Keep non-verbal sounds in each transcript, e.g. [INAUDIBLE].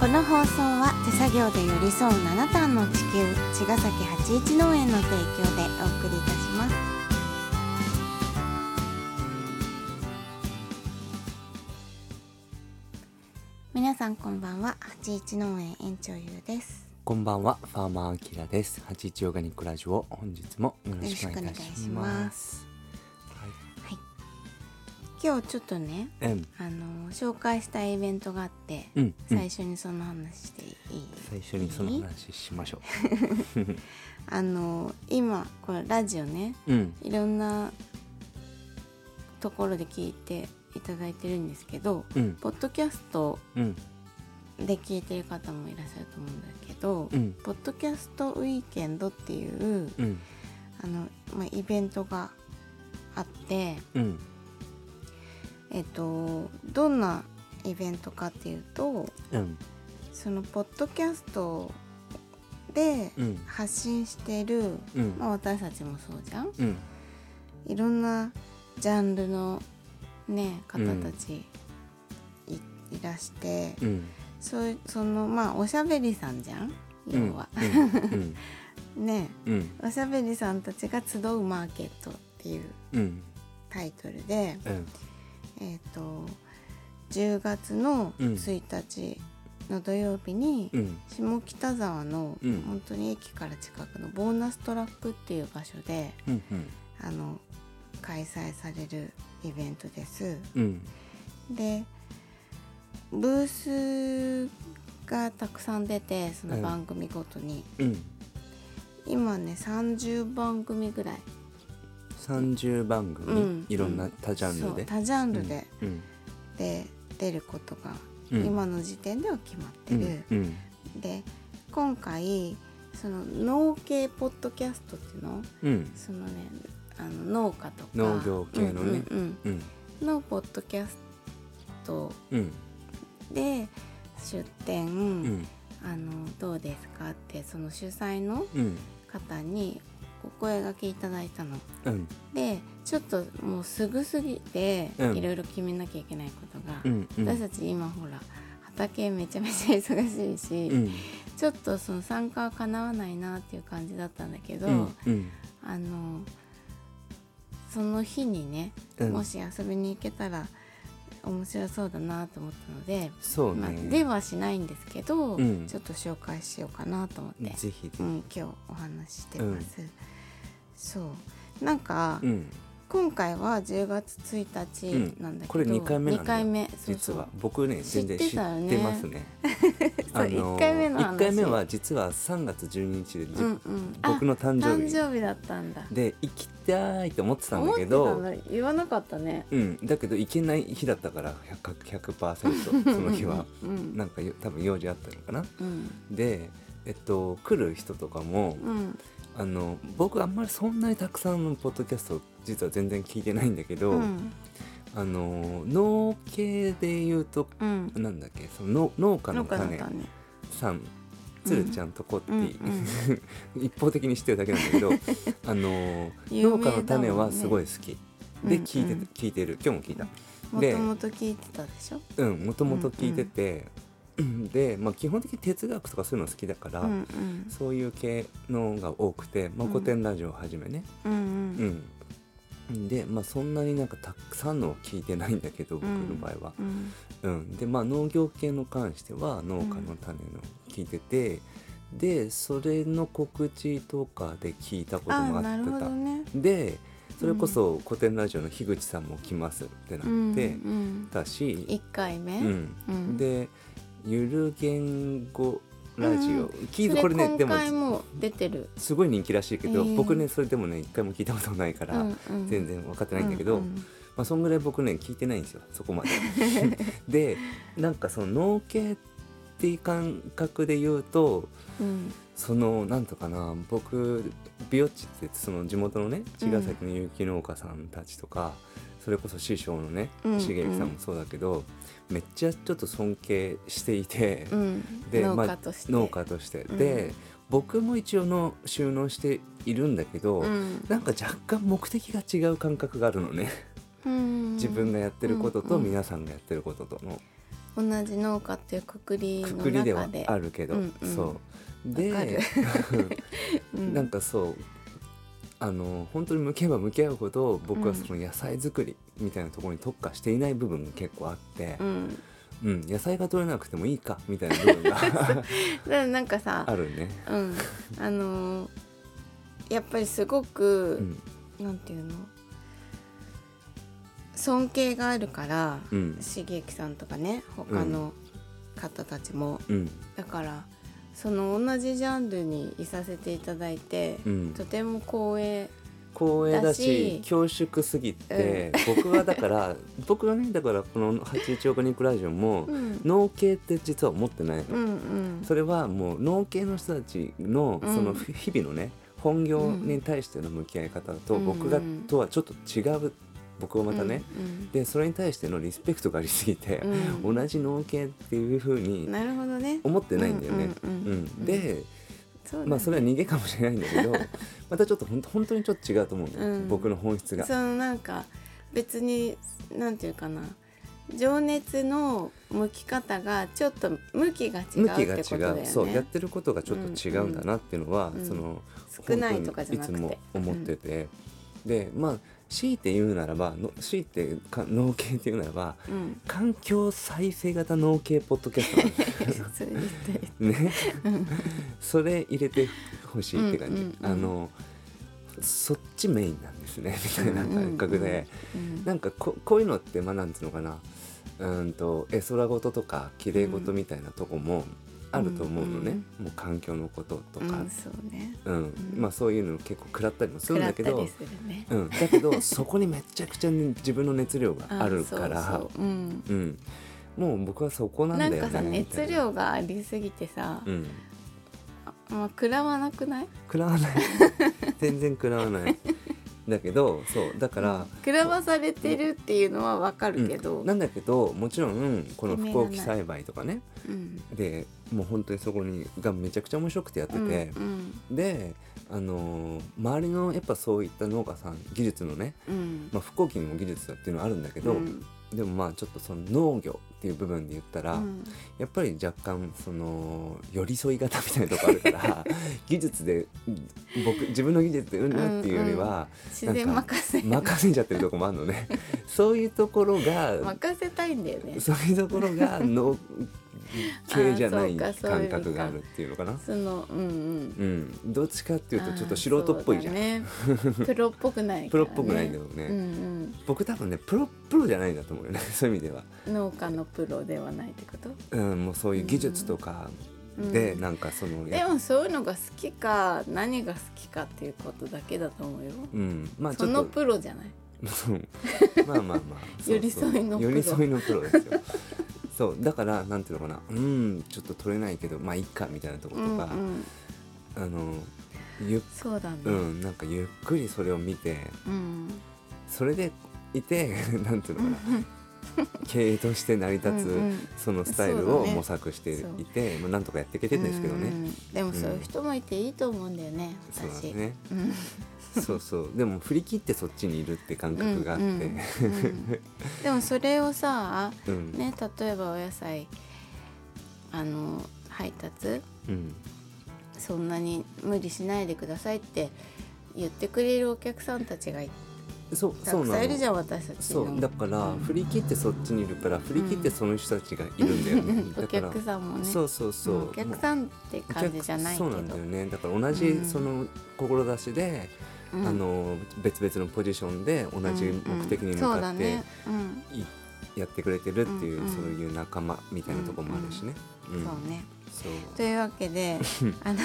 この放送は手作業で寄り添う七段の地球茅ヶ崎八一農園の提供でお送りいたします皆さんこんばんは八一農園園長ゆうですこんばんは、ファーマーアキラです。八一オーガニックラジオ、本日もよろしくお願いします。今日ちょっとねはい、うん、あの紹介したいイベントがあって、うん、うん。最初にその話していい、最初にその話しましょ [LAUGHS] あの今これラジオねう。うん、いろんなところで聞いていただいてるんですけどうん、ポッドキャストうん、で聞いてる方もいらっしゃると思うんだけど、うん、ポッドキャストウィーケンドっていううん、あの、まあ、イベントがあって、うん、えっと、どんなイベントかっていうとうん、そのポッドキャストでうん、発信してる、うん。まあ、私たちもそうじゃん。うん、いろんなジャンルの、ね、方たちい,、いらして、うん、そそのまあおしゃべりさんじゃんうん、要は。うん、[LAUGHS] ね。うん、おしゃべりさんたちが集うマーケットっていううん、タイトルで、うん、えっ、と10月のうん。1日の土曜日に、うん、下北沢の、うん。本当に駅から近くのボーナストラックっていう場所でうん、あの開催されるイベントです。うん、でブースがたくさん出てその番組ごとに、うん、今ね30番組ぐらい三十番うん。組、いろんな多ジャンルで。多ジャンルで,、うん、で出ることがうん、今の時点では決まってうん。る。、うん、で今回その農系ポッドキャストっていうの？うん、そのねあの農家とか。農業系のね。のポッドキャストうん、で出展、うん、あのどうですかってその主催のうん、方にお声がけいただいたの。うん、でちょっともうすぐすぎてうん。いろいろ決めなきゃいけないことが、うん、うん、私たち今ほら畑めちゃめちゃ忙しいし、うん、ちょっとその参加はかなわないなっていう感じだったんだけど、うん、うん、あのその日にね、うん。もし遊びに行けたら面白そうだなと思ったので、そうまあ、ね。ではしないんですけど、うん。ちょっと紹介しようかなと思って。うん、今日お話ししてます。そう。なんか、うん、今回は10月1日なんだけど、これ2回目なん回目実は。僕ね全然知ってますね。[LAUGHS] そう一回目の話。1回目は実は3月12日で、僕の誕生誕日生日だったんだ。で行きたいと思ってたんだけどの言わなかったね。うん、だけど行けない日だったから 100%, 100その日は。うん。なんかよ多分用事あったのかな。うん。で、えっと、来る人とかも、うん。あの僕あんまりそんなにたくさんのポッドキャスト実は全然聞いてないんだけど、うん。あの農系で言うとうん。なんだっけその農農家の種さん鶴ちゃんとコッティ、うん [LAUGHS] 一方的に知ってるだけなんだけど [LAUGHS] あの農家の種はすごい好き、でうん聞いてうん聞いてる。今日も聞いた。もでともと聞いてたでしょ？うんもともと聞いてて、で、まあ、基本的に哲学とかそういうの好きだから、うんそういう系のが多くて、まあ、うん。古典ラジオをはじめね、うんううん。んで、まあ、そんなになんかたくさんのは聞いてないんだけど僕の場合は、うん。うん、でまあ農業系の関しては農家の種の聞いてて、でそれの告知とかで聞いたことあもあってた。ね。でそれこそ古典ラジオの樋口さんも来ますってなうんってうん。たし、一回目？うん。うん。でゆる言語ラジオ、うん。聞いてこれねでも。も出てる。すごい人気らしいけど、えー。僕ねそれでもね一回も聞いたことないから、うんうん全然分かってないんだけど、うんうん。まあ、そんぐらい僕ね聞いてないんですよそこまで。[LAUGHS] [LAUGHS] でなんかその農系っていう感覚で言うとうん。そのなんとかな僕ビオッチってその地元のね茅ヶ崎の有機農家さんたちとか、それこそ師匠のねうん茂之さんもそうだけど、めっちゃちょっと尊敬していて、うん。で農まあ家として。農家として。うん。で僕も一応の収納しているんだけど、うん。なんか若干目的が違う感覚があるのね。うん。自分がやってることと皆さんがやってることとの。同じ農家っていうくくりのくくりではあるけど、うんうん。そう。で [LAUGHS] なんかそうあの本当に向き合えば向き合うほど僕はうんその野菜作りみたいなところに特化していない部分が結構あってう、ん。うん野菜が取れなくてもいいかみたいな部分が [LAUGHS] なんかさ [LAUGHS] あるね。うん。あのーやっぱりすごうく、ん。なんていうの？尊敬があるからうん。さんとかね他の方たちも、うん。だからその同じジャンルにいさせていただいて、うん。とても光栄光栄だだしし恐縮すぎて、僕はだから [LAUGHS] 僕はねだからこの81億肉ラジオもうん。農系って実は思ってないの、うんうん。それはもう農系の人たちのうん。その日々のね本業に対しての向き合い方とうん。僕がとはちょっと違う僕はまたね、うんでそれに対してのリスペクトがありすぎて、うん。同じ農系っていうふうに思ってないんだよね。うんうんうんうん。でね。まあそれは逃げかもしれないんだけど [LAUGHS] またちょっと本当にちょっと違うと思うんだよ、うん。僕の本質が。そ。のなんか別になんていうかな。情熱の向き方がちょっと向きが違うってことだよね。違う。そうやってることがちょっと違うんだなっていうのは、うん。その少ないとかじゃなくて。いつも思ってて、でまあ強いて言うならばの強いてか農系っていうならばうん。環境再生型農系ポッドキャスト [LAUGHS] ね。それ入れてほしいって感じ、うんうんうん。あのそっちメインなんですね。みたいな感覚で、うんなんかここういうのってまあなんつうのかな。うーんと絵空事とか綺麗事みたいなとこもあると思うのね、もう環境のこととか、うんそうね。うん。うん。まあそういうの結構食らったりもす食るんだけど。ね。うん、だけどそこにめちゃくちゃ、ね、自分の熱量があるから。そうん。うん、もう僕はそこなんだよね。なんかさ熱量がありすぎてさ、うん。あまあ、食らわなくない？食らわない。[LAUGHS] 全然食らわないだけどそうだから、食らわされてるっていうのはわかるけど、うん。なんだけどもちろんこの不幸栽培とかね。うん。でもう本当にそこにがめちゃくちゃ面白くてやってて。う、んであのー周りのやっぱそういった農家さん技術のね、うん。まあ、不幸金も技術だっていうのはあるんだけど、うんでもまあちょっとその農業っていう部分で言ったら、うん。やっぱり若干その寄り添い型みたいなとこあるから [LAUGHS] 技術で僕自分の技術でうんうんっていうよりは、自然任せ。任せちゃってるとこもあるのね。そういうところが任せたいんだよね。そういうところが [LAUGHS] 農系じゃない感覚があるっていうのかな。そのうんうん。うん、どっちかっていうとちょっと素人っぽいじゃん、プロっぽくないプロっぽくないんだろうね、うん。僕多分ねプロプロじゃないんだと思うよね。[LAUGHS] そういう意味では、うん農家のプロではないってこと？うん、もうそういう技術とかでなんかそのでもそういうのが好きか何が好きかっていうことだけだと思うよ。うん、まあそのプロじゃない？[LAUGHS] うん。まあまあまあ。[LAUGHS] 寄り添いのプロ。寄り添いのプロですよそうだからなんていうのかな。うんちょっと取れないけどまあいいかみたいなところとか、うんうん、あのゆ,、そうだね。うん、なんかゆっくりそれを見てうん。それでいて [LAUGHS] なんていうのかな経営として成り立つ、そのスタイルを模索していて、まあ、なんとかやっていけてるんですけどね、うん。でもそういう人もいていいと思うんだよね、そうね。うん。そうそう。でも振り切ってそっちにいるって感覚があって、でもそれをさうん。ね例えばお野菜あの配達うん。そんなに無理しないでくださいって言ってくれるお客さんたちがいそうたそうなのじゃん私たちの。そうだからうん振り切ってそっちにいるから振り切ってその人たちがいるんだよね、おだから客さんもね。そうそうそう、うんお客さんって感じじゃないそうなんだよね。だから同じうんその志で、うん。あの別々のポジションで同じ目的に向かってやってくれてるっていう、そういう仲間みたいなところもあるしね、うんそうね。というわけで [LAUGHS] あの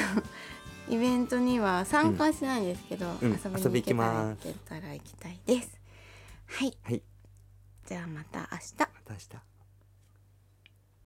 イベントには参加はしないんですけど、うん遊びに行けたら行けたら行きたいです。はい。はい。じゃあまた明日。また明日